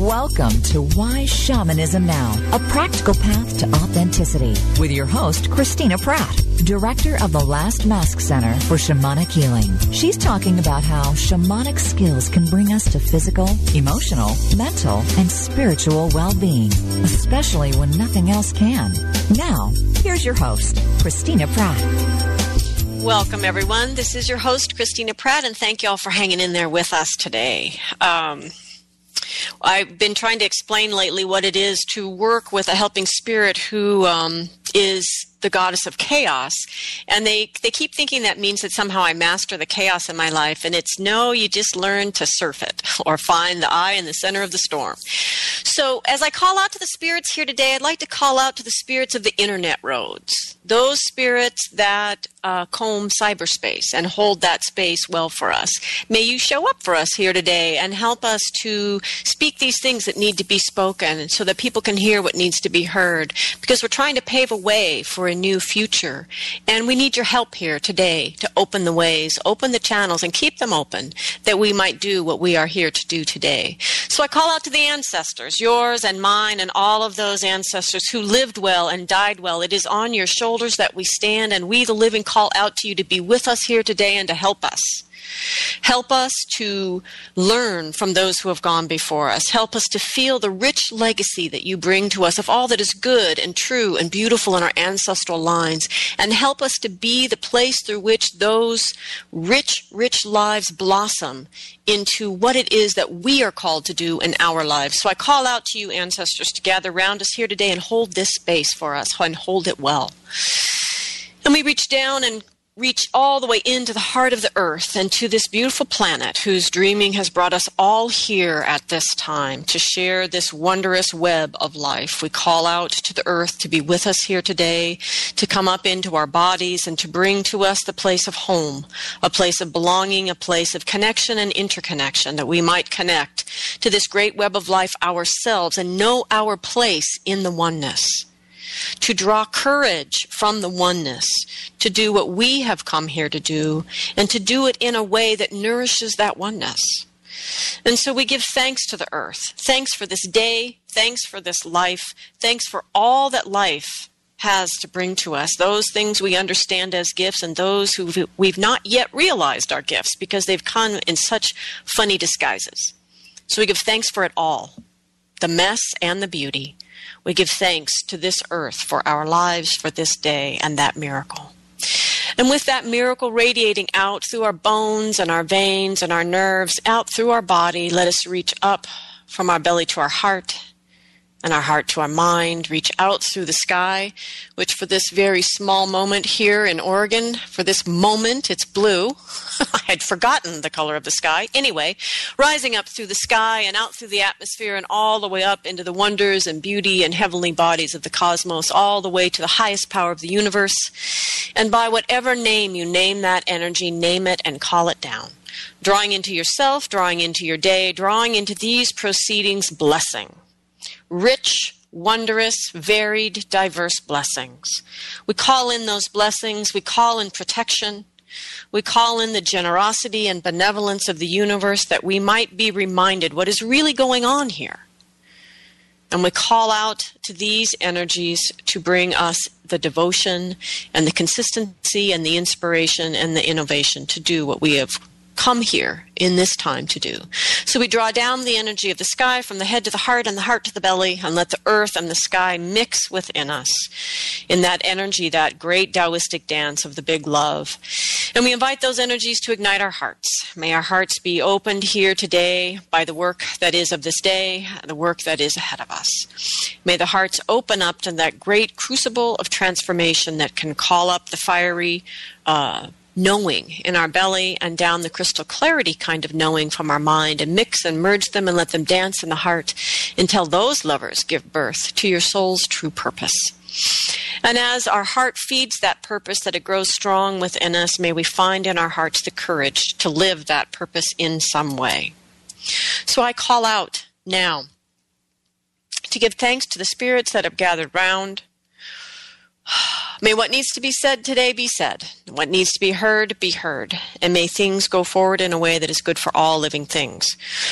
Welcome to Why Shamanism Now, a practical path to authenticity with your host, Christina Pratt, director of the Last Mask Center for Shamanic Healing. She's talking about how shamanic skills can bring us to physical, emotional, mental, and spiritual well-being, especially when nothing else can. Now, here's your host, Christina Pratt. Welcome, everyone. This is your host, Christina Pratt, and thank you all for hanging in there with us today. Um, I've been trying to explain lately what it is to work with a helping spirit who um, is the goddess of chaos and they they keep thinking that means that somehow I master the chaos in my life and it's no you just learn to surf it or find the eye in the center of the storm. So as I call out to the spirits here today I'd like to call out to the spirits of the internet roads. Those spirits that uh, comb cyberspace and hold that space well for us. May you show up for us here today and help us to speak these things that need to be spoken so that people can hear what needs to be heard because we're trying to pave a way for a new future. And we need your help here today to open the ways, open the channels, and keep them open that we might do what we are here to do today. So I call out to the ancestors, yours and mine, and all of those ancestors who lived well and died well. It is on your shoulders that we stand, and we, the living, call out to you to be with us here today and to help us. Help us to learn from those who have gone before us. Help us to feel the rich legacy that you bring to us of all that is good and true and beautiful in our ancestral lines. And help us to be the place through which those rich, rich lives blossom into what it is that we are called to do in our lives. So I call out to you, ancestors, to gather around us here today and hold this space for us and hold it well. And we reach down and reach all the way into the heart of the earth and to this beautiful planet whose dreaming has brought us all here at this time to share this wondrous web of life. We call out to the earth to be with us here today, to come up into our bodies and to bring to us the place of home, a place of belonging, a place of connection and interconnection that we might connect to this great web of life ourselves and know our place in the oneness to draw courage from the oneness, to do what we have come here to do, and to do it in a way that nourishes that oneness. And so we give thanks to the earth. Thanks for this day. Thanks for this life. Thanks for all that life has to bring to us. Those things we understand as gifts and those who we've not yet realized are gifts because they've come in such funny disguises. So we give thanks for it all the mess and the beauty. We give thanks to this earth for our lives for this day and that miracle. And with that miracle radiating out through our bones and our veins and our nerves, out through our body, let us reach up from our belly to our heart and our heart to our mind, reach out through the sky, which for this very small moment here in Oregon, for this moment, it's blue. I had forgotten the color of the sky. Anyway, rising up through the sky and out through the atmosphere and all the way up into the wonders and beauty and heavenly bodies of the cosmos, all the way to the highest power of the universe. And by whatever name you name that energy, name it and call it down. Drawing into yourself, drawing into your day, drawing into these proceedings blessing rich, wondrous, varied, diverse blessings. We call in those blessings, we call in protection, we call in the generosity and benevolence of the universe that we might be reminded what is really going on here. And we call out to these energies to bring us the devotion and the consistency and the inspiration and the innovation to do what we have come here in this time to do. So we draw down the energy of the sky from the head to the heart and the heart to the belly and let the earth and the sky mix within us in that energy, that great Taoistic dance of the big love. And we invite those energies to ignite our hearts. May our hearts be opened here today by the work that is of this day, the work that is ahead of us. May the hearts open up to that great crucible of transformation that can call up the fiery uh, knowing in our belly and down the crystal clarity kind of knowing from our mind and mix and merge them and let them dance in the heart until those lovers give birth to your soul's true purpose. And as our heart feeds that purpose, that it grows strong within us, may we find in our hearts the courage to live that purpose in some way. So I call out now to give thanks to the spirits that have gathered round May what needs to be said today be said. What needs to be heard be heard. And may things go forward in a way that is good for all living things.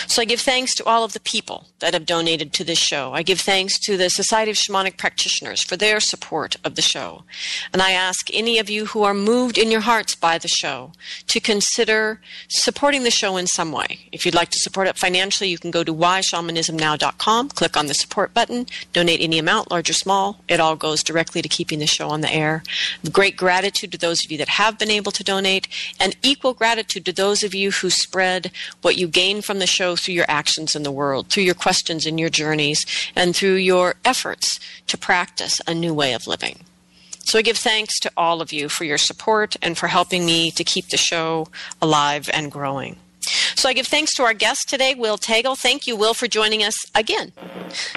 So I give thanks to all of the people that have donated to this show. I give thanks to the Society of Shamanic Practitioners for their support of the show. And I ask any of you who are moved in your hearts by the show to consider supporting the show in some way. If you'd like to support it financially, you can go to whyshamanismnow.com, click on the support button, donate any amount, large or small. It all goes directly to keeping the show on the air. Great gratitude to those of you that have been able to donate, and equal gratitude to those of you who spread what you gain from the show through your actions in the world, through your questions in your journeys, and through your efforts to practice a new way of living. So I give thanks to all of you for your support and for helping me to keep the show alive and growing. So I give thanks to our guest today, Will Taegel. Thank you, Will, for joining us again.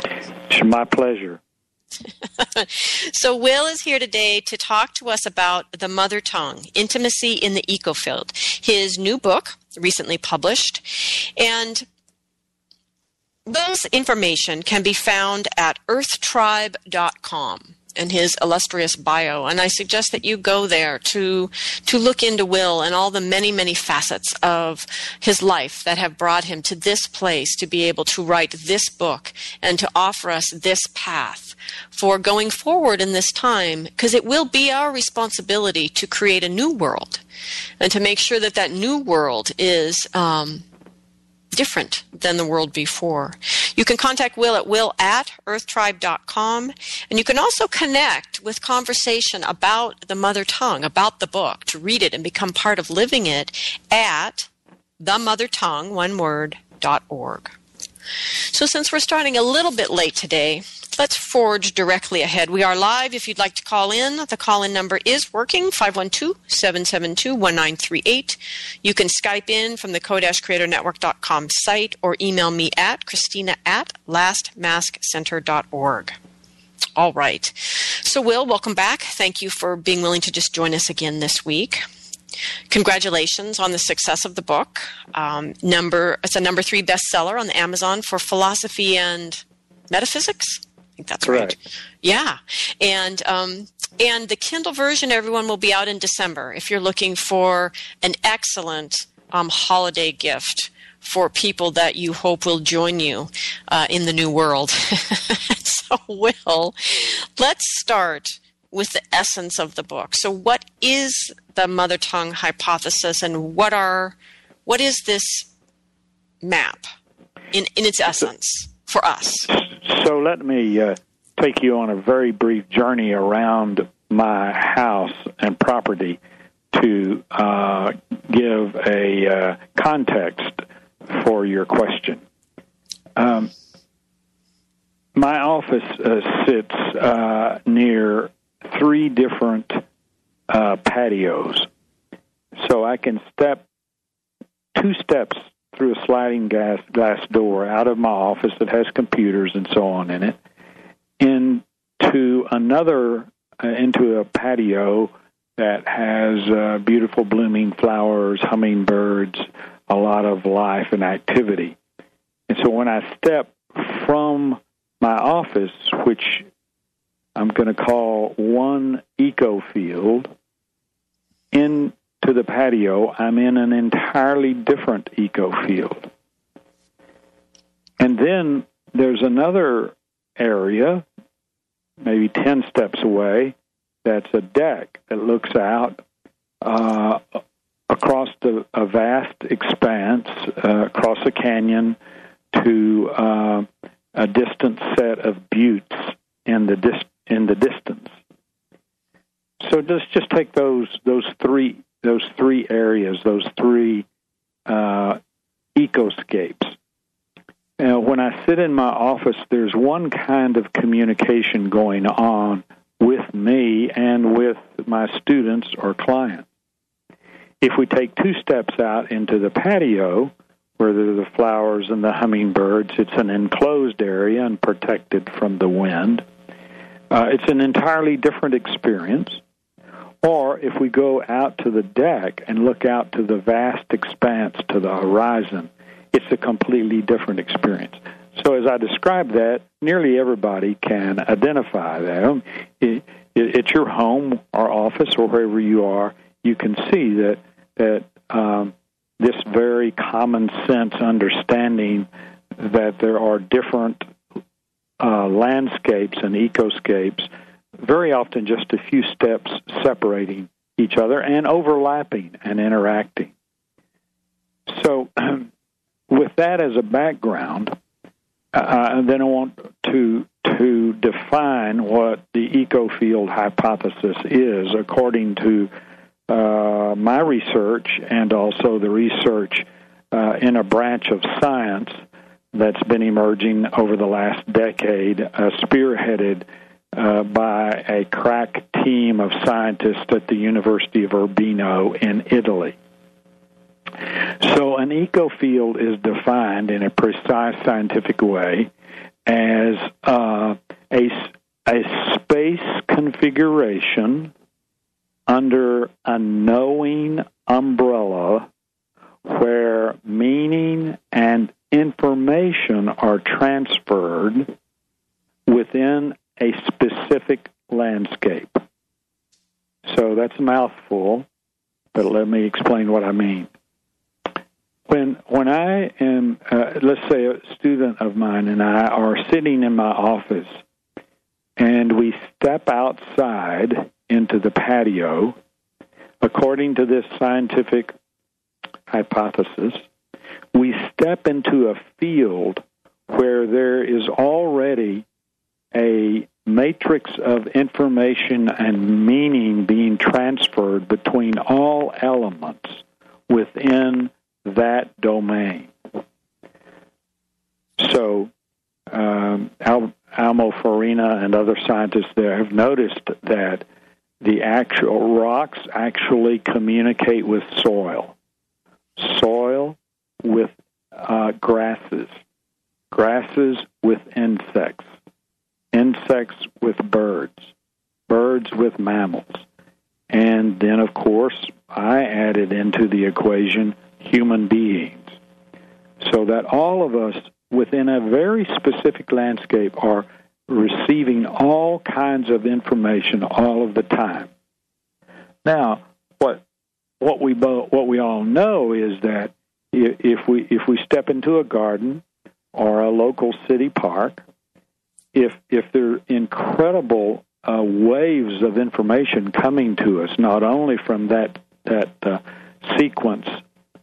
It's my pleasure. so, Will is here today to talk to us about the mother tongue, intimacy in the ecofield, his new book, recently published. And Will's information can be found at earthtribe.com and his illustrious bio and i suggest that you go there to to look into will and all the many many facets of his life that have brought him to this place to be able to write this book and to offer us this path for going forward in this time because it will be our responsibility to create a new world and to make sure that that new world is um, different than the world before. You can contact Will at will at earthtribe.com. And you can also connect with conversation about the mother tongue, about the book, to read it and become part of living it at the mother tongue, one word, dot org. So since we're starting a little bit late today, let's forge directly ahead. We are live. If you'd like to call in, the call in number is working 512 772 1938. You can Skype in from the co-creatornetwork.com site or email me at Christina at lastmaskcenter.org. All right. So, Will, welcome back. Thank you for being willing to just join us again this week. Congratulations on the success of the book. Um, number it's a number three bestseller on the Amazon for philosophy and metaphysics think that's Correct. right. Yeah, and um, and the Kindle version, everyone will be out in December. If you're looking for an excellent um, holiday gift for people that you hope will join you uh, in the new world. so, Will, let's start with the essence of the book. So, what is the mother tongue hypothesis, and what are what is this map in in its essence? For us. So let me uh, take you on a very brief journey around my house and property to uh, give a uh, context for your question. Um, my office uh, sits uh, near three different uh, patios, so I can step two steps through a sliding glass glass door out of my office that has computers and so on in it into another uh, into a patio that has uh, beautiful blooming flowers, hummingbirds, a lot of life and activity. And so when I step from my office, which I'm going to call one eco field, in to the patio, I'm in an entirely different eco field. And then there's another area, maybe 10 steps away, that's a deck that looks out uh, across the, a vast expanse, uh, across a canyon to uh, a distant set of buttes in the dis- in the distance. So let's just take those those three those three areas, those three uh, ecoscapes. Now, when I sit in my office, there's one kind of communication going on with me and with my students or clients. If we take two steps out into the patio, where there are the flowers and the hummingbirds, it's an enclosed area and protected from the wind. Uh, it's an entirely different experience. Or if we go out to the deck and look out to the vast expanse to the horizon, it's a completely different experience. So as I describe that, nearly everybody can identify them. It, it, at your home or office or wherever you are, you can see that that um, this very common sense understanding that there are different uh, landscapes and ecoscapes, very often just a few steps separating each other and overlapping and interacting. So, with that as a background, uh, then I want to to define what the eco field hypothesis is according to uh, my research and also the research uh, in a branch of science that's been emerging over the last decade, uh, spearheaded uh, by a crack team of scientists at the University of Urbino in Italy. So, an eco field is defined in a precise scientific way as uh, a, a space configuration under a knowing umbrella where meaning and information are transferred within a specific landscape. So that's a mouthful, but let me explain what I mean. When when I am, uh, let's say, a student of mine and I are sitting in my office, and we step outside into the patio, according to this scientific hypothesis, we step into a field where there is already a matrix of information and meaning being transferred between all elements within that domain. So, um, Al- Almo Farina and other scientists there have noticed that the actual rocks actually communicate with soil, soil with uh, grasses, grasses with insects, insects with birds, birds with mammals. And then, of course, I added into the equation human beings. So that all of us within a very specific landscape are receiving all kinds of information all of the time. Now, what what we what we all know is that if we if we step into a garden or a local city park, if if there are incredible uh, waves of information coming to us, not only from that that uh, sequence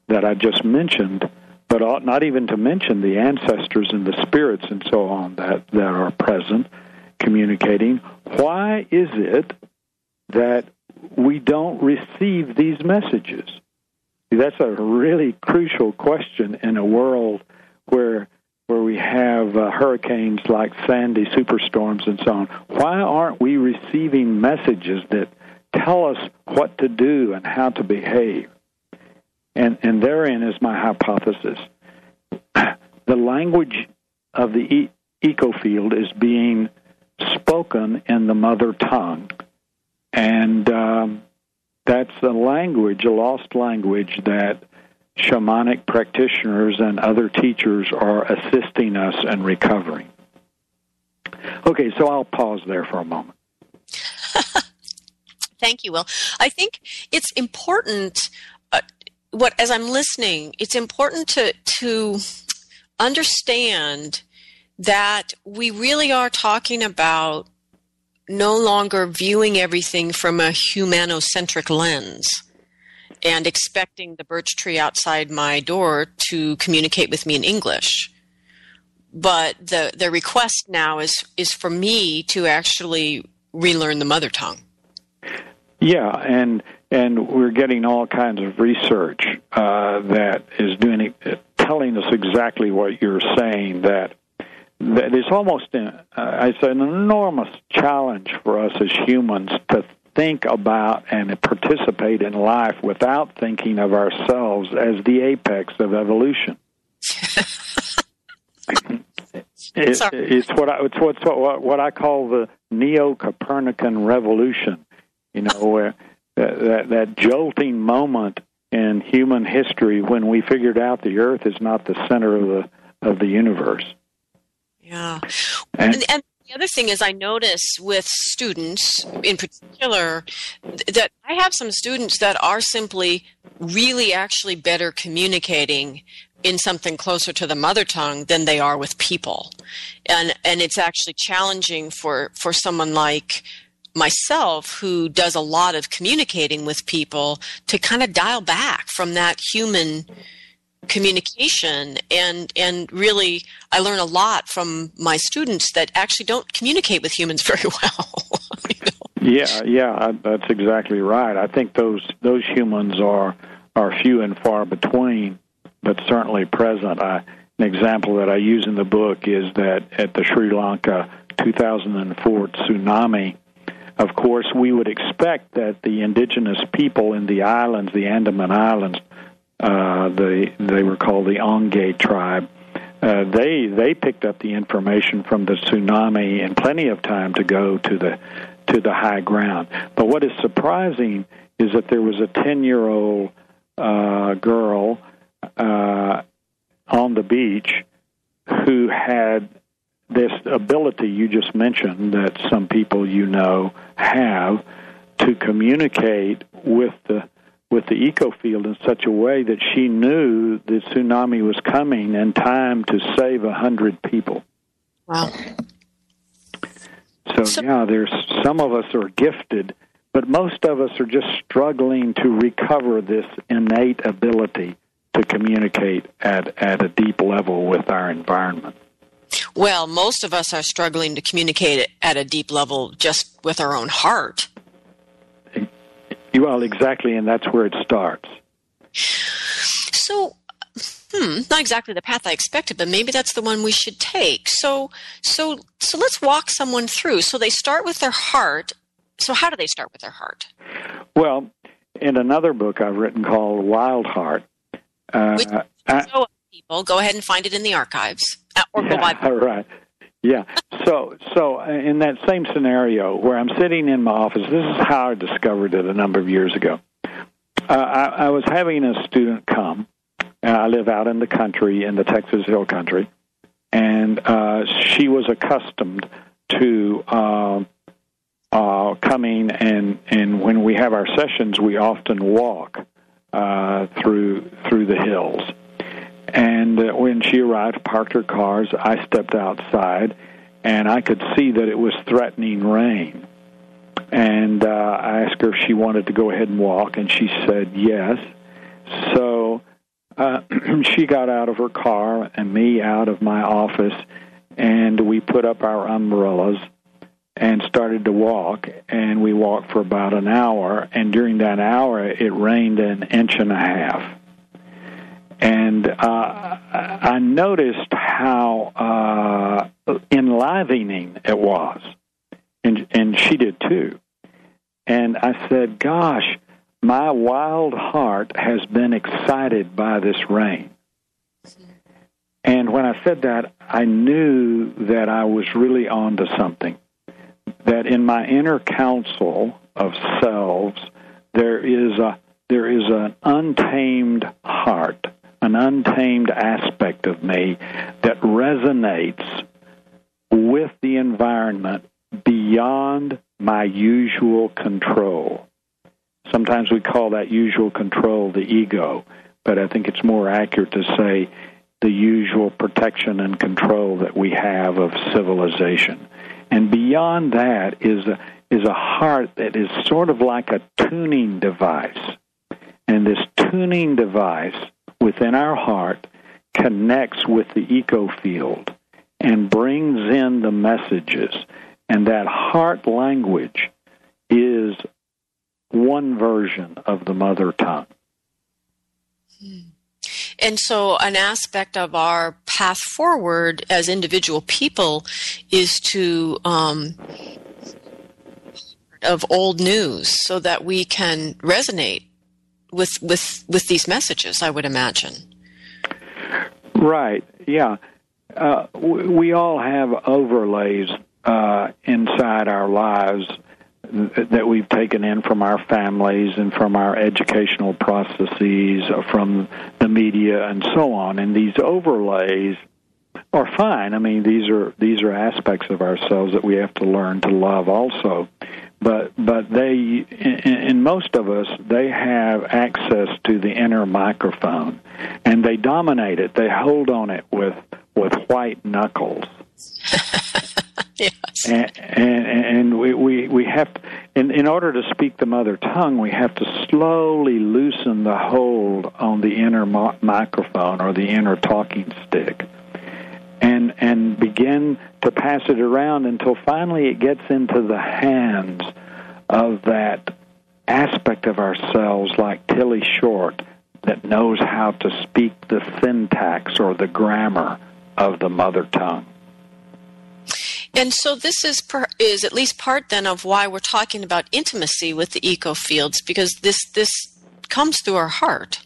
that I just mentioned, but ought not even to mention the ancestors and the spirits and so on that that are present, communicating. Why is it that we don't receive these messages? That's a really crucial question in a world where where we have uh, hurricanes like Sandy, superstorms, and so on. Why aren't we receiving messages that tell us what to do and how to behave? And and therein is my hypothesis. The language of the e- eco field is being spoken in the mother tongue, and um, that's a language, a lost language that shamanic practitioners and other teachers are assisting us in recovering. Okay, so I'll pause there for a moment. Thank you, Will. I think it's important. Uh, what as I'm listening, it's important to to understand that we really are talking about no longer viewing everything from a humanocentric lens and expecting the birch tree outside my door to communicate with me in English. But the, the request now is, is for me to actually relearn the mother tongue. Yeah, and and we're getting all kinds of research uh, that is doing telling us exactly what you're saying that that is almost an, uh, it's an enormous challenge for us as humans to think about and participate in life without thinking of ourselves as the apex of evolution. it, it's what I, it's what's what, what I call the Neo Copernican revolution. You know, where that, that that jolting moment in human history when we figured out the Earth is not the center of the of the universe. Yeah, and, and the other thing is, I notice with students in particular that I have some students that are simply really actually better communicating in something closer to the mother tongue than they are with people. And and it's actually challenging for for someone like myself who does a lot of communicating with people to kind of dial back from that human communication and and really I learn a lot from my students that actually don't communicate with humans very well. you know? Yeah, yeah, that's exactly right. I think those those humans are are few and far between, but certainly present. I, an example that I use in the book is that at the Sri Lanka 2004 tsunami, of course, we would expect that the indigenous people in the islands, the Andaman Islands, uh, they they were called the Onge tribe. Uh, they they picked up the information from the tsunami in plenty of time to go to the to the high ground. But what is surprising is that there was a ten year old uh, girl uh, on the beach who had this ability you just mentioned that some people you know have to communicate with the with the eco field in such a way that she knew the tsunami was coming in time to save a hundred people. Wow. So, so yeah, there's some of us are gifted, but most of us are just struggling to recover this innate ability to communicate at, at a deep level with our environment. Well, most of us are struggling to communicate at a deep level just with our own heart. Well, exactly, and that's where it starts. So, hmm, not exactly the path I expected, but maybe that's the one we should take. So, so, so let's walk someone through. So they start with their heart. So how do they start with their heart? Well, in another book I've written called Wild Heart, uh, Which, I, people go ahead and find it in the archives uh, or go by. Right. Yeah. So, so uh, in that same scenario where I'm sitting in my office, this is how I discovered it a number of years ago. Uh, I, I was having a student come. Uh, I live out in the country, in the Texas Hill Country, and uh, she was accustomed to uh, uh, coming and and when we have our sessions, we often walk uh, through through the hills. And uh, when she arrived, parked her cars, I stepped outside, and I could see that it was threatening rain. And uh, I asked her if she wanted to go ahead and walk, and she said yes. So uh, she got out of her car and me out of my office, and we put up our umbrellas and started to walk. And we walked for about an hour, and during that hour, it rained an inch and a half and uh, I noticed how uh, enlivening it was, and and she did too. And I said, "Gosh, my wild heart has been excited by this rain." And when I said that, I knew that I was really onto something. That in my inner council of selves, there is a there is an untamed heart an untamed aspect of me that resonates with the environment beyond my usual control. Sometimes we call that usual control the ego, but I think it's more accurate to say the usual protection and control that we have of civilization. And beyond that is a, is a heart that is sort of like a tuning device. And this tuning device within our heart connects with the eco field and brings in the messages. And that heart language is one version of the mother tongue. And so, an aspect of our path forward as individual people is to um, of old news, so that we can resonate with with with these messages. I would imagine. Right. Yeah. Uh, we all have overlays uh, inside our lives that we've taken in from our families and from our educational processes, from the media, and so on. And these overlays are fine. I mean, these are these are aspects of ourselves that we have to learn to love also. But but they, in, most of us, they have access to the inner microphone, and they dominate it. They hold on it with with white knuckles. yes. And, and, and we, we, we have, in, in order to speak the mother tongue, we have to slowly loosen the hold on the inner mo- microphone or the inner talking stick and, and begin to pass it around until finally it gets into the hands of that aspect of ourselves like Tilly Short that knows how to speak the syntax or the grammar of the mother tongue. And so this is per, is at least part then of why we're talking about intimacy with the eco fields because this this comes through our heart.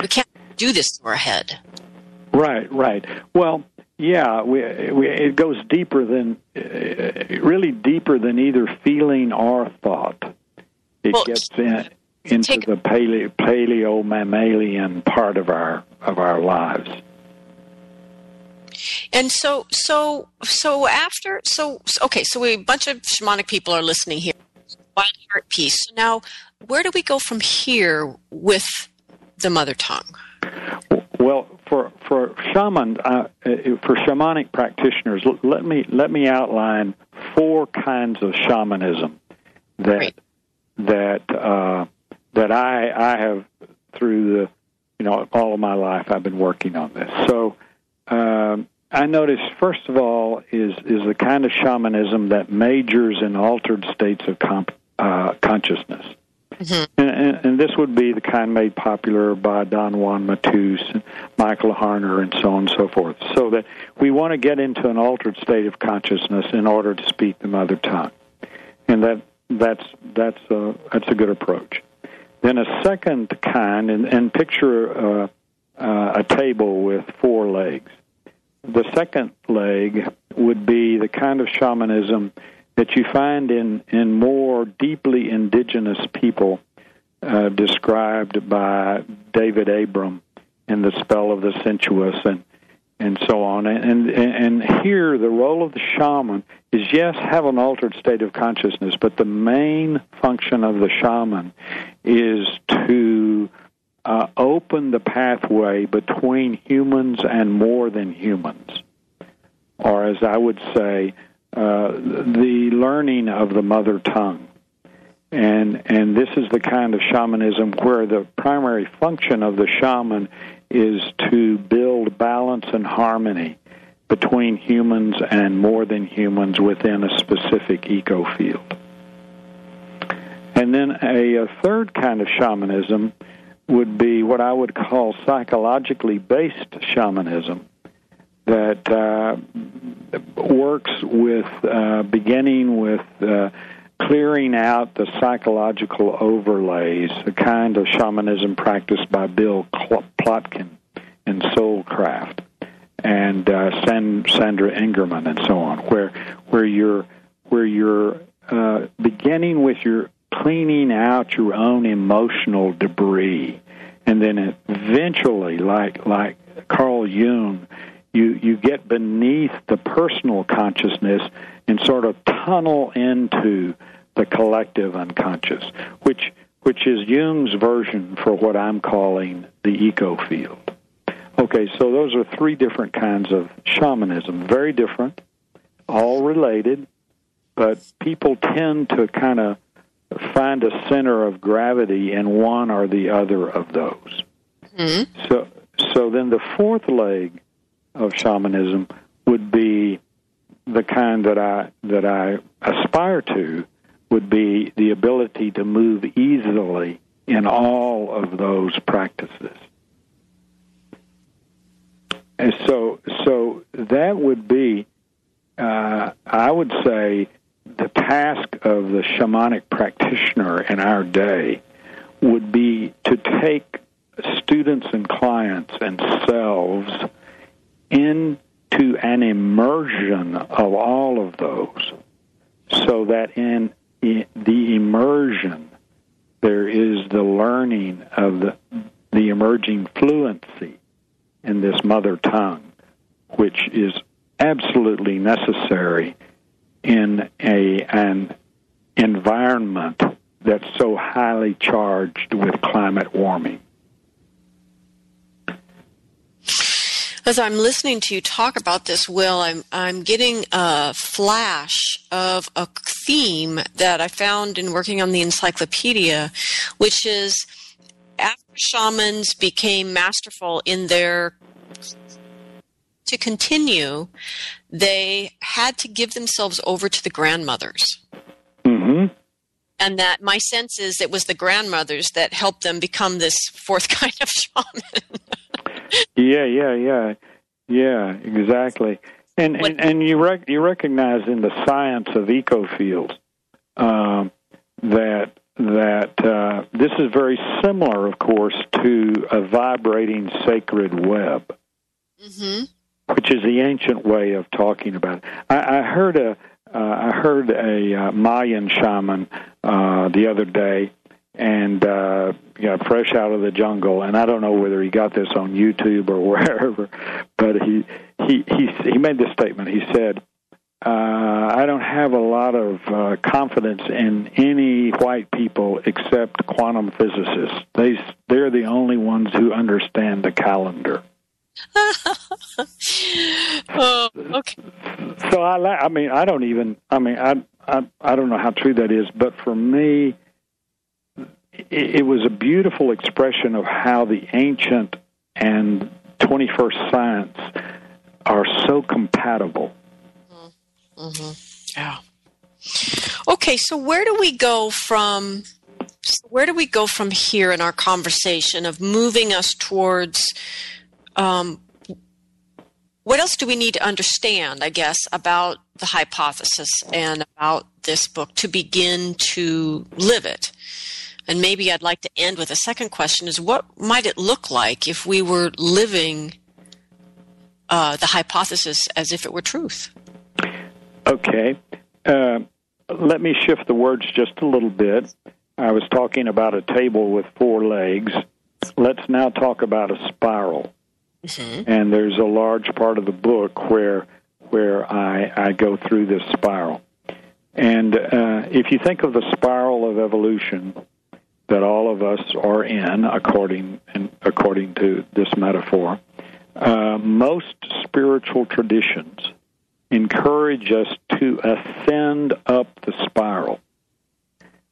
We can't do this through our head. Right, right. Well, yeah, we, we, it goes deeper than uh, really deeper than either feeling or thought. It Well, gets in, into take- the paleo, paleo mammalian part of our of our lives. And so so so after so okay, so we a bunch of shamanic people are listening here. Wild heart piece. So now where do we go from here with the mother tongue? Well, for for shaman uh, uh, for shamanic practitioners, let me let me outline four kinds of shamanism that Great. that uh, that I I have through the you know all of my life I've been working on this. So um, I noticed first of all is is the kind of shamanism that majors in altered states of comp, uh, consciousness. And, and, and this would be the kind made popular by Don Juan Matus, and Michael Harner, and so on and so forth. So that we want to get into an altered state of consciousness in order to speak the mother tongue, and that that's that's a that's a good approach. Then a second kind, and, and picture uh, uh, a table with four legs. The second leg would be the kind of shamanism that you find in, in more deeply indigenous people uh, described by David Abram in The Spell of the Sensuous and, and so on. And, and, and here, the role of the shaman is yes, have an altered state of consciousness, but the main function of the shaman is to uh, open the pathway between humans and more than humans. Or, as I would say, uh, the learning of the mother tongue. And, and this is the kind of shamanism where the primary function of the shaman is to build balance and harmony between humans and more than humans within a specific eco field. And then a, a third kind of shamanism would be what I would call psychologically based shamanism that uh, works with uh, beginning with uh, clearing out the psychological overlays, the kind of shamanism practiced by Bill Plotkin in Soulcraft and uh, San- Sandra Ingerman and so on, where where you're where you're uh, beginning with your cleaning out your own emotional debris, and then eventually, like like Carl Jung, you you get beneath the personal consciousness and sort of tunnel into the collective unconscious, which which is Jung's version for what I'm calling the eco field. Okay, so those are three different kinds of shamanism, very different, all related, but people tend to kind of find a center of gravity in one or the other of those. Mm-hmm. So, so then the fourth leg of shamanism would be the kind that I that I aspire to would be the ability to move easily in all of those practices. And so, so that would be, uh, I would say, the task of the shamanic practitioner in our day would be to take students and clients and selves into an immersion of all of those, so that in, the immersion there is the learning of the, the emerging fluency in this mother tongue, which is absolutely necessary in a an environment that's so highly charged with climate warming. As I'm listening to you talk about this, Will, I'm I'm getting a flash of a theme that I found in working on the encyclopedia, which is after shamans became masterful in their to continue, they had to give themselves over to the grandmothers. Mm-hmm. And that my sense is it was the grandmothers that helped them become this fourth kind of shaman. Yeah, yeah, yeah, yeah, exactly. And and, and you rec- you recognize in the science of ecofields um, that that uh, this is very similar, of course, to a vibrating sacred web, mm-hmm. which is the ancient way of talking about it. I, I heard a uh, I heard a uh, Mayan shaman uh, the other day and uh, you know, fresh out of the jungle. And I don't know whether he got this on YouTube or wherever, but he he he he made this statement. He said, uh, "I don't have a lot of uh, confidence in any white people except quantum physicists. They they're the only ones who understand the calendar." oh, okay. So I, I mean, I don't even. I mean, I, I, I don't know how true that is, but for me, it, was a beautiful expression of how the ancient and 21st science are so compatible. Mm-hmm. Yeah. Okay, so where do we go from? Where do we go from here in our conversation of moving us towards? Um, what else do we need to understand? I guess about the hypothesis and about this book to begin to live it. And maybe I'd like to end with a second question: Is what might it look like if we were living uh, the hypothesis as if it were truth? Okay. Uh, let me shift the words just a little bit. I was talking about a table with four legs. Let's now talk about a spiral. Mm-hmm. And there's a large part of the book where where I, I go through this spiral. And uh, if you think of the spiral of evolution that all of us are in, according according to this metaphor, uh, most spiritual traditions encourage us to ascend up the spiral.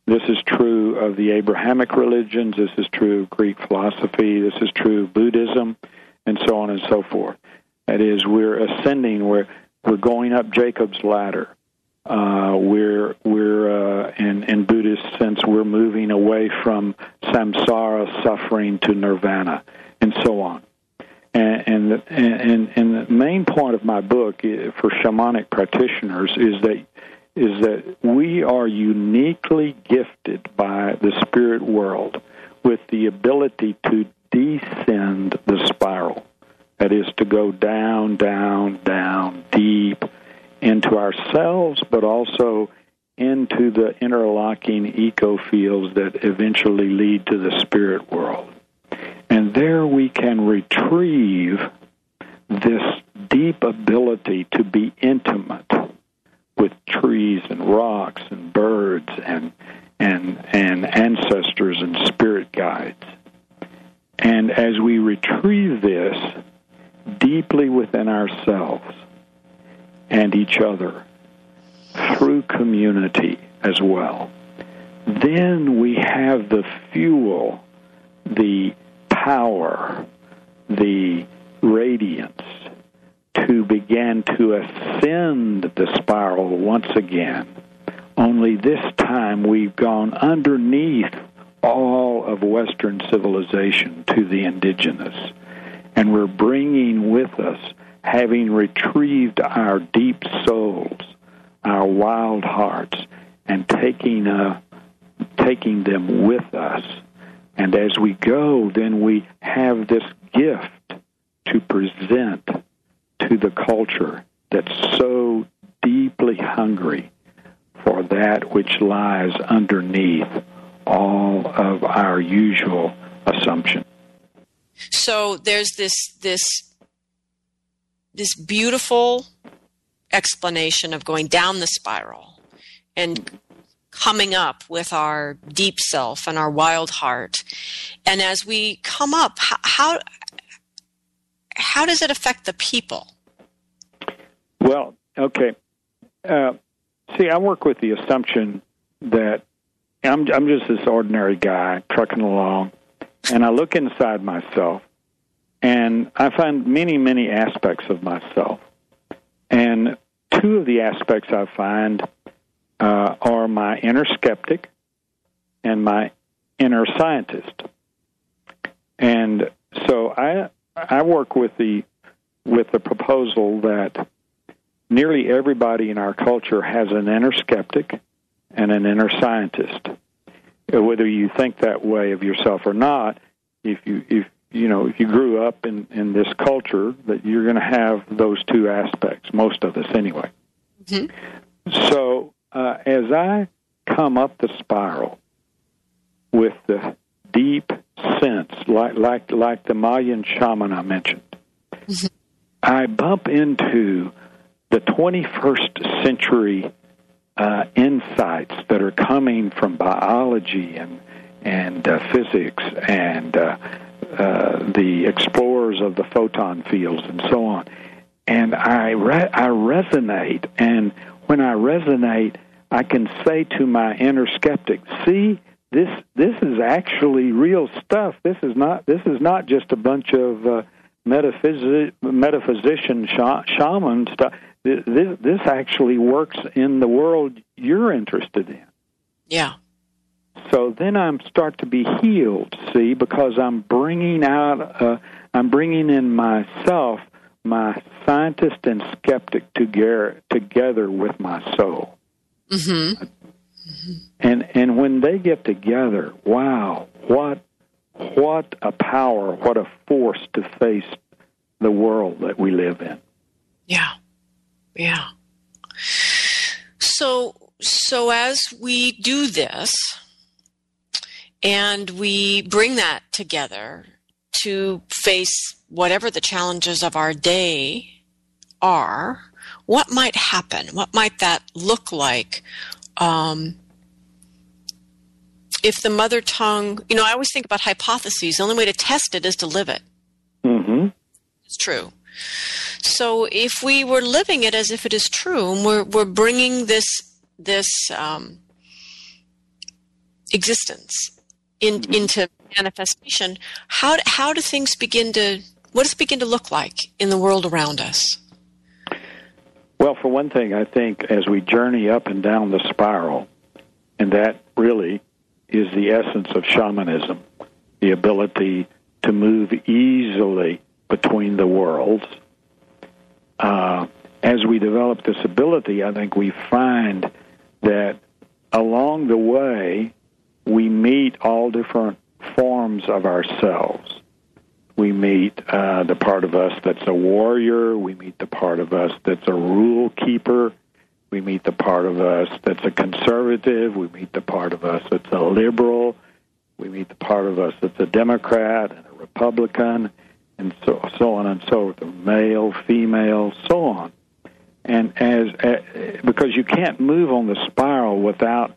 This is true of the Abrahamic religions, this is true of Greek philosophy, this is true of Buddhism, and so on and so forth. That is, we're ascending, we're, we're going up Jacob's ladder. Uh, we're we're uh, in in Buddhist sense we're moving away from samsara suffering to nirvana and so on. And and the, and, and the main point of my book for shamanic practitioners is that is that we are uniquely gifted by the spirit world with the ability to descend the spiral. That is to go down, down, down, deep into ourselves, but also into the interlocking eco fields that eventually lead to the spirit world. And there we can retrieve this deep ability to be intimate with trees and rocks and birds and and and ancestors and spirit guides. And as we retrieve this deeply within ourselves and each other through community as well, then we have the fuel, the power, the radiance to begin to ascend the spiral once again. Only this time we've gone underneath all of Western civilization to the indigenous. And we're bringing with us, having retrieved our deep souls, our wild hearts, and taking, uh, taking them with us. And as we go, then we have this gift to present to the culture that's so deeply hungry for that which lies underneath all of our usual assumptions. So there's this this this beautiful explanation of going down the spiral and coming up with our deep self and our wild heart. And as we come up, how how, how does it affect the people? Well, okay. Uh, see, I work with the assumption that I'm I'm just this ordinary guy trucking along, and I look inside myself, and I find many many aspects of myself, and two of the aspects I find uh, are my inner skeptic and my inner scientist, and so I I work with the with the proposal that nearly everybody in our culture has an inner skeptic and an inner scientist. Whether you think that way of yourself or not, if you if you know if you grew up in in this culture, that you're going to have those two aspects. Most of us, anyway. Mm-hmm. So uh, as I come up the spiral with the deep sense, like like like the Mayan shaman I mentioned, mm-hmm. I bump into the 21st century uh, insights that are coming from biology and and uh, physics and uh, the explorers of the photon fields and so on. And I re- I resonate, and when I resonate, I can say to my inner skeptic, "See, this this is actually real stuff. This is not this is not just a bunch of uh, metaphysi- metaphysician sh- shaman stuff this, this actually works in the world you're interested in. Yeah. So then I'm start to be healed, see, because I'm bringing out, uh, I'm bringing in myself, my scientist and skeptic together, together with my soul. Mm-hmm. And and when they get together, wow, what what a power, what a force to face the world that we live in. Yeah. Yeah. So so as we do this and we bring that together to face whatever the challenges of our day are, what might happen? What might that look like? Um, if the mother tongue, you know, I always think about hypotheses. The only way to test it is to live it. Mm-hmm. It's true. So if we were living it as if it is true, and we're we're bringing this this um, existence in, mm-hmm. into manifestation, how how do things begin to what does it begin to look like in the world around us? Well, for one thing, I think as we journey up and down the spiral, and that really is the essence of shamanism, the ability to move easily between the worlds uh, as we develop this ability, I think we find that along the way, we meet all different forms of ourselves. We meet uh, the part of us that's a warrior. We meet the part of us that's a rule keeper. We meet the part of us that's a conservative. We meet the part of us that's a liberal. We meet the part of us that's a Democrat and a Republican and so so on and so forth, male, female, so on. And as uh, because you can't move on the spiral without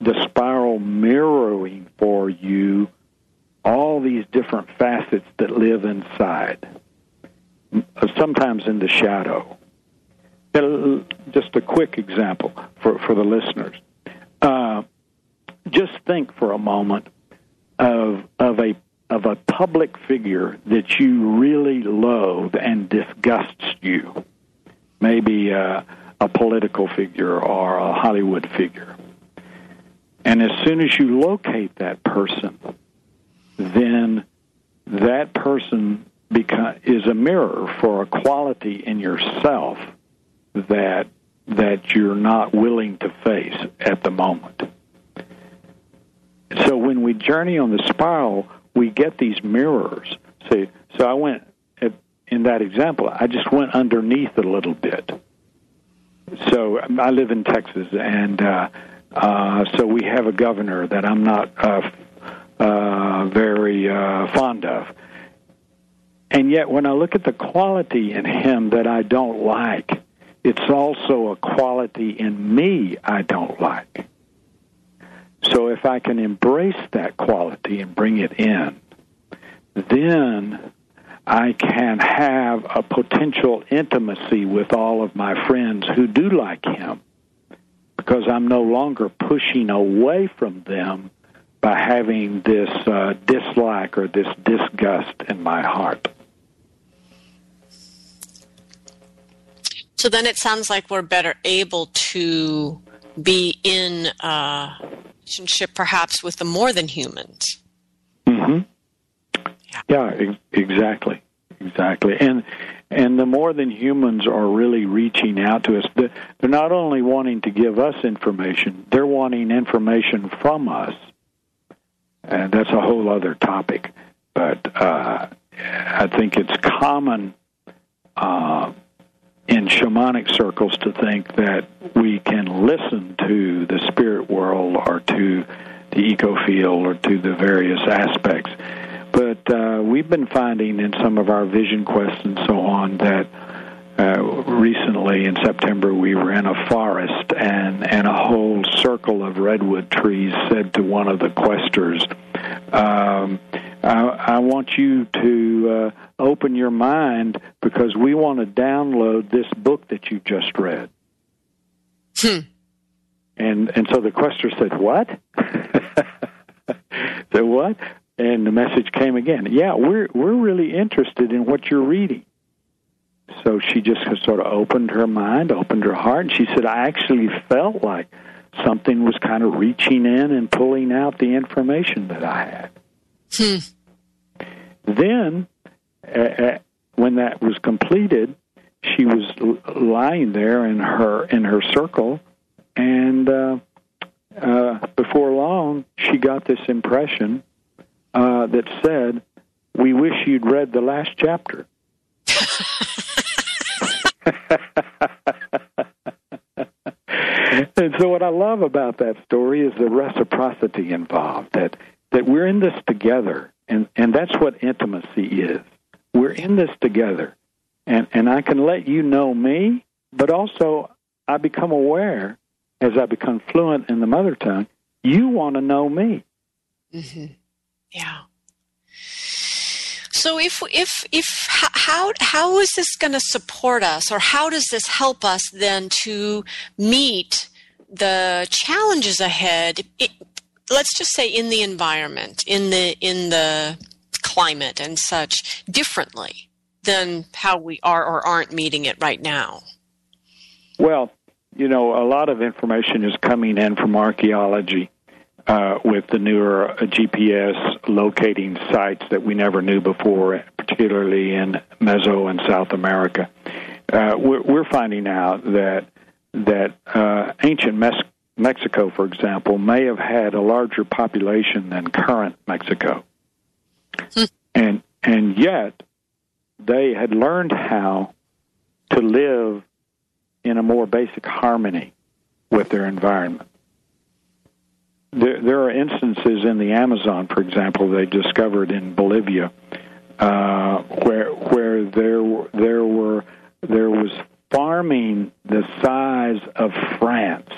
the spiral mirroring for you all these different facets that live inside, sometimes in the shadow. Just a quick example for, for the listeners. Uh, just think for a moment of of a of a public figure that you really loathe and disgusts you, maybe uh, a political figure or a Hollywood figure. And as soon as you locate that person, then that person is a mirror for a quality in yourself that that you're not willing to face at the moment. So when we journey on the spiral, we get these mirrors. See, so I went at, in that example, I just went underneath a little bit. So I live in Texas, and uh, uh, so we have a governor that I'm not uh, uh, very uh, fond of. And yet, when I look at the quality in him that I don't like, it's also a quality in me I don't like. So if I can embrace that quality and bring it in, then I can have a potential intimacy with all of my friends who do like him because I'm no longer pushing away from them by having this uh, dislike or this disgust in my heart. So then it sounds like we're better able to be in a relationship perhaps with the more than humans. Mm-hmm. Yeah, yeah ex- exactly. Exactly. And and the more than humans are really reaching out to us, they're not only wanting to give us information, they're wanting information from us. And that's a whole other topic. But uh, I think it's common uh, in shamanic circles to think that we can listen to the spirit world or to the eco field or to the various aspects we've been finding in some of our vision quests and so on that uh, recently in September we were in a forest and and a whole circle of redwood trees said to one of the questers, um, I, I want you to uh, open your mind because we want to download this book that you just read. Hmm. And and so the quester said, "What?" said, "What?" And the message came again. Yeah, we're we're really interested in what you're reading. So she just sort of opened her mind, opened her heart, and she said, "I actually felt like something was kind of reaching in and pulling out the information that I had." Hmm. Then, uh, when that was completed, she was lying there in her in her circle, and uh, uh, before long, she got this impression uh, that said, "We wish you'd read the last chapter." and so, what I love about that story is the reciprocity involved. That that we're in this together, and and that's what intimacy is. We're in this together, and and I can let you know me, but also I become aware as I become fluent in the mother tongue. You want to know me. Mm-hmm. Yeah. So if if if how how is this going to support us, or how does this help us then to meet the challenges ahead? It, let's just say in the environment, in the in the climate and such, differently than how we are or aren't meeting it right now. Well, you know, a lot of information is coming in from archaeology uh, with the newer GPS locating sites that we never knew before, particularly in Meso and South America. Uh, we're, we're, finding out that that uh, ancient Mes- Mexico, for example, may have had a larger population than current Mexico, hmm. and and yet they had learned how to live in a more basic harmony with their environment there, there are instances in the Amazon, for example, they discovered in Bolivia, uh, where where there there were there was farming the size of France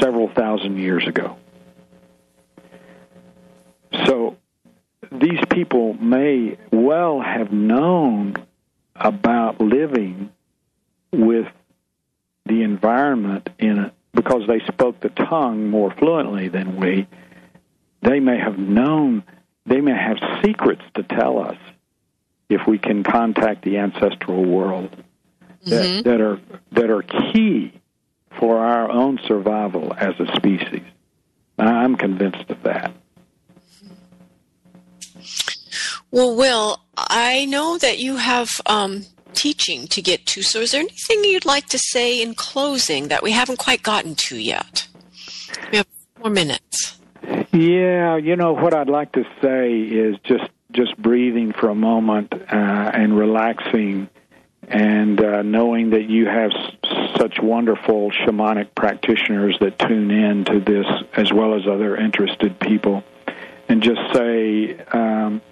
several thousand years ago. So these people may well have known about living with the environment in a, because they spoke the tongue more fluently than we, they may have known, they may have secrets to tell us if we can contact the ancestral world that, mm-hmm. that are that are key for our own survival as a species. I'm convinced of that. Well, Will, I know that you have um, teaching to get to. So, is there anything you'd like to say in closing that we haven't quite gotten to yet? We have four minutes. Yeah, you know what I'd like to say is just just breathing for a moment uh, and relaxing and uh, knowing that you have s- such wonderful shamanic practitioners that tune in to this as well as other interested people and just say um,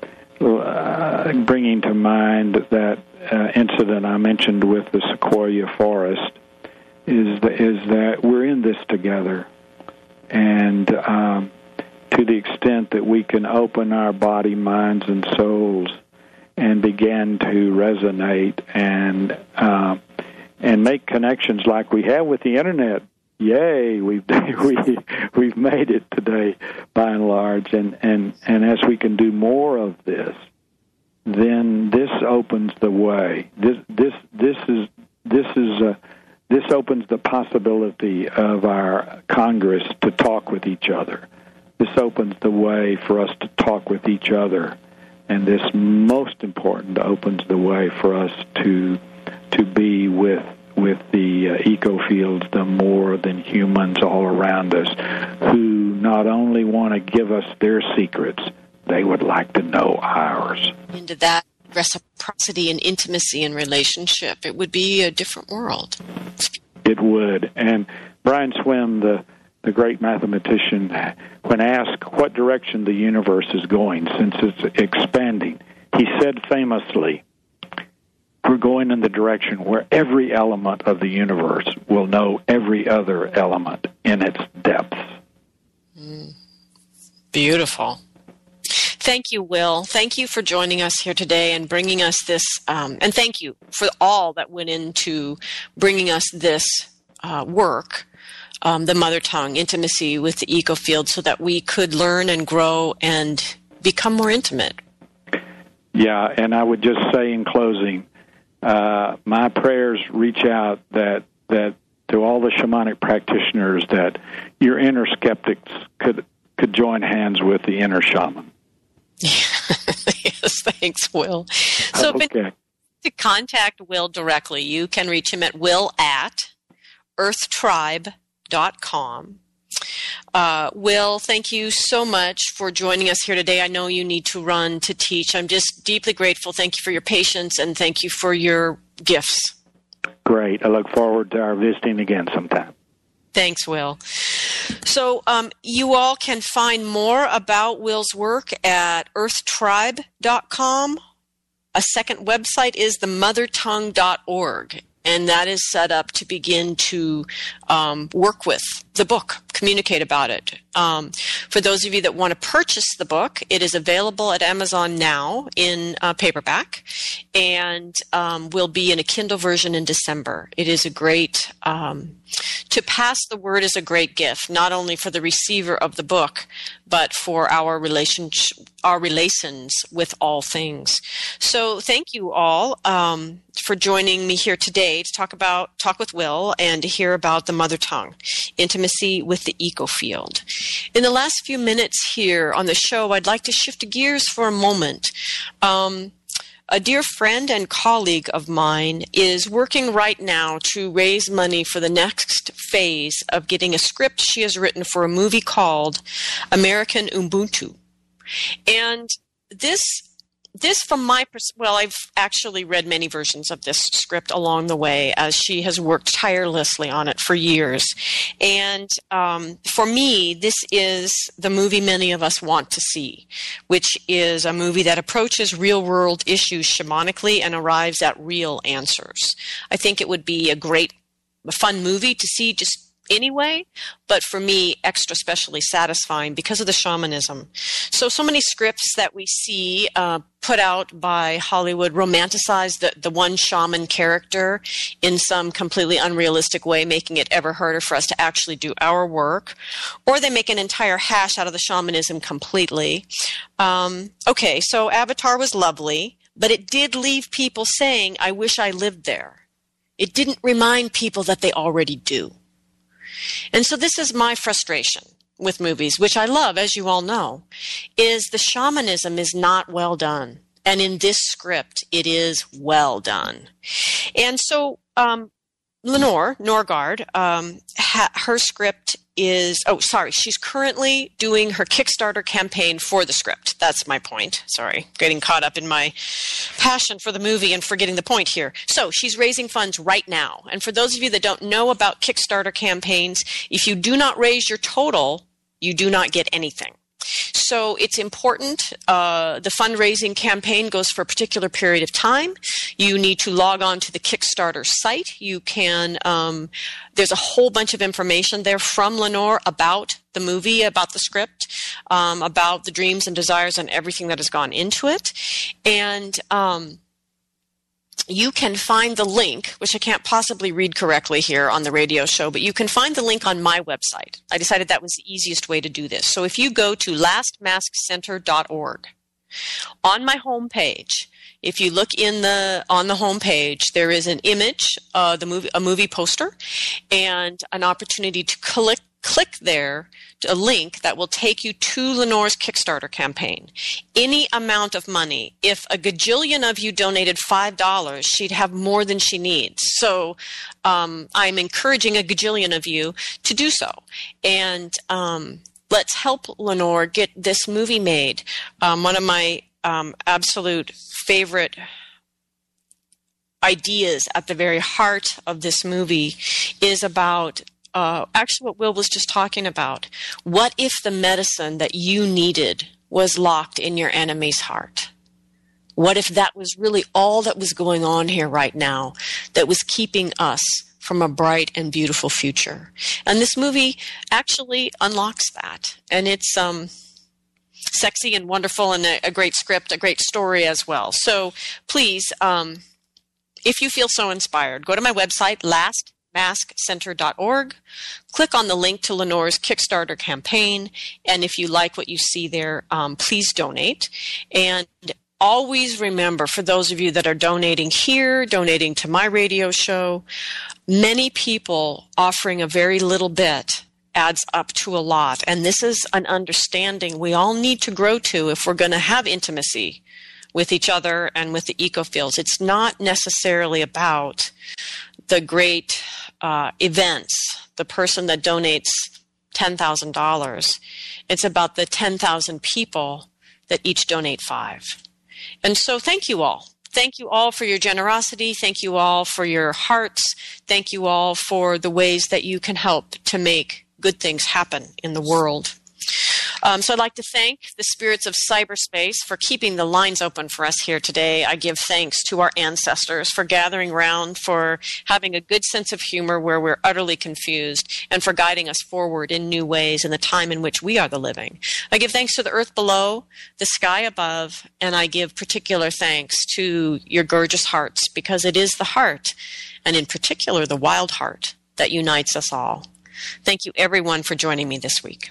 uh, bringing to mind that uh, incident I mentioned with the sequoia forest is the, is that we're in this together and um, to the extent that we can open our body, minds, and souls and begin to resonate and uh, and make connections like we have with the internet. Yay, we've we we've made it today by and large, and and and as we can do more of this, then this opens the way. This this this is this is a this opens the possibility of our Congress to talk with each other. This opens the way for us to talk with each other, and this most important opens the way for us to to be with with the uh, eco fields, the more than humans all around us, who not only want to give us their secrets, they would like to know ours. Into that reciprocity and intimacy and relationship, it would be a different world. It would. And Brian Swimme, the the great mathematician, when asked what direction the universe is going since it's expanding, he said famously, We're going in the direction where every element of the universe will know every other element in its depths. Mm. Beautiful. Thank you, Will. Thank you for joining us here today and bringing us this, um, and thank you for all that went into bringing us this uh, work, um, the mother tongue, intimacy with the eco field, so that we could learn and grow and become more intimate. Yeah, and I would just say in closing, uh, my prayers reach out that that to all the shamanic practitioners that your inner skeptics could could join hands with the inner shaman. yes, thanks, Will. So, okay. to contact Will directly, you can reach him at will at earthtribe.com. Uh, Will, thank you so much for joining us here today. I know you need to run to teach. I'm just deeply grateful. Thank you for your patience and thank you for your gifts. Great. I look forward to our visiting again sometime. Thanks, Will. So, um, you all can find more about Will's work at earthtribe.com. A second website is themothertongue.org and that is set up to begin to um, work with the book, communicate about it. Um, for those of you that want to purchase the book, it is available at Amazon now in uh, paperback and um, will be in a Kindle version in December. It is a great, um, to pass the word is a great gift, not only for the receiver of the book, but for our relationship, our relations with all things. So thank you all um, for joining me here today to talk about talk with Will and to hear about the mother tongue, intimacy with the eco field. In the last few minutes here on the show, I'd like to shift gears for a moment. Um, a dear friend and colleague of mine is working right now to raise money for the next phase of getting a script she has written for a movie called American Ubuntu. And this this from my pers- well i've actually read many versions of this script along the way as she has worked tirelessly on it for years. And um, for me this is the movie many of us want to see which is a movie that approaches real world issues shamanically and arrives at real answers. I think it would be a great a fun movie to see just anyway, but for me, extra specially satisfying because of the shamanism. So, so many scripts that we see uh, put out by Hollywood romanticize the, the one shaman character in some completely unrealistic way, making it ever harder for us to actually do our work, or they make an entire hash out of the shamanism completely. Um, okay, so Avatar was lovely, but it did leave people saying, I wish I lived there. It didn't remind people that they already do. And so this is my frustration with movies, which I love, as you all know, is the shamanism is not well done. And in this script, it is well done. And so, um, Lenore Norrgard, um, ha- her script is oh sorry she's currently doing her kickstarter campaign for the script. That's my point. Sorry getting caught up in my passion for the movie and forgetting the point here. So she's raising funds right now. And for those of you that don't know about kickstarter campaigns if you do not raise your total you do not get anything so it's important. Uh, the fundraising campaign goes for a particular period of time. You need to log on to the Kickstarter site. You can, um, there's a whole bunch of information there from Lenore about the movie, about the script, um, about the dreams and desires and everything that has gone into it. And, um, you can find the link, which I can't possibly read correctly here on the radio show, but you can find the link on my website. I decided that was the easiest way to do this. So if you go to lastmaskcenter.org, on my homepage, if you look in the on the homepage, there is an image, uh, the movie, a movie poster, and an opportunity to click click there to a link that will take you to Lenore's Kickstarter campaign. Any amount of money, if a gajillion of you donated $5, she'd have more than she needs. So um, I'm encouraging a gajillion of you to do so. And um, let's help Lenore get this movie made. Um, one of my um, absolute favorite ideas at the very heart of this movie is about uh, actually what Will was just talking about. What if the medicine that you needed was locked in your enemy's heart? What if that was really all that was going on here right now that was keeping us from a bright and beautiful future? And this movie actually unlocks that. And it's um, sexy and wonderful and a, a, great script, a great story as well. So please, um, if you feel so inspired, go to my website, last maskcenter.org. Click on the link to Lenore's Kickstarter campaign. And if you like what you see there, um, please donate. And always remember for those of you that are donating here, donating to my radio show, many people offering a very little bit adds up to a lot. And this is an understanding we all need to grow to if we're going to have intimacy with each other and with the ecofields. It's not necessarily about the great uh, events, the person that donates $10,000, it's about the 10,000 people that each donate five. And so thank you all. Thank you all for your generosity. Thank you all for your hearts. Thank you all for the ways that you can help to make good things happen in the world. Um, so I'd like to thank the spirits of cyberspace for keeping the lines open for us here today. I give thanks to our ancestors for gathering round, for having a good sense of humor where we're utterly confused, and for guiding us forward in new ways in the time in which we are the living. I give thanks to the earth below, the sky above, and I give particular thanks to your gorgeous hearts because it is the heart, and in particular the wild heart, that unites us all. Thank you everyone for joining me this week.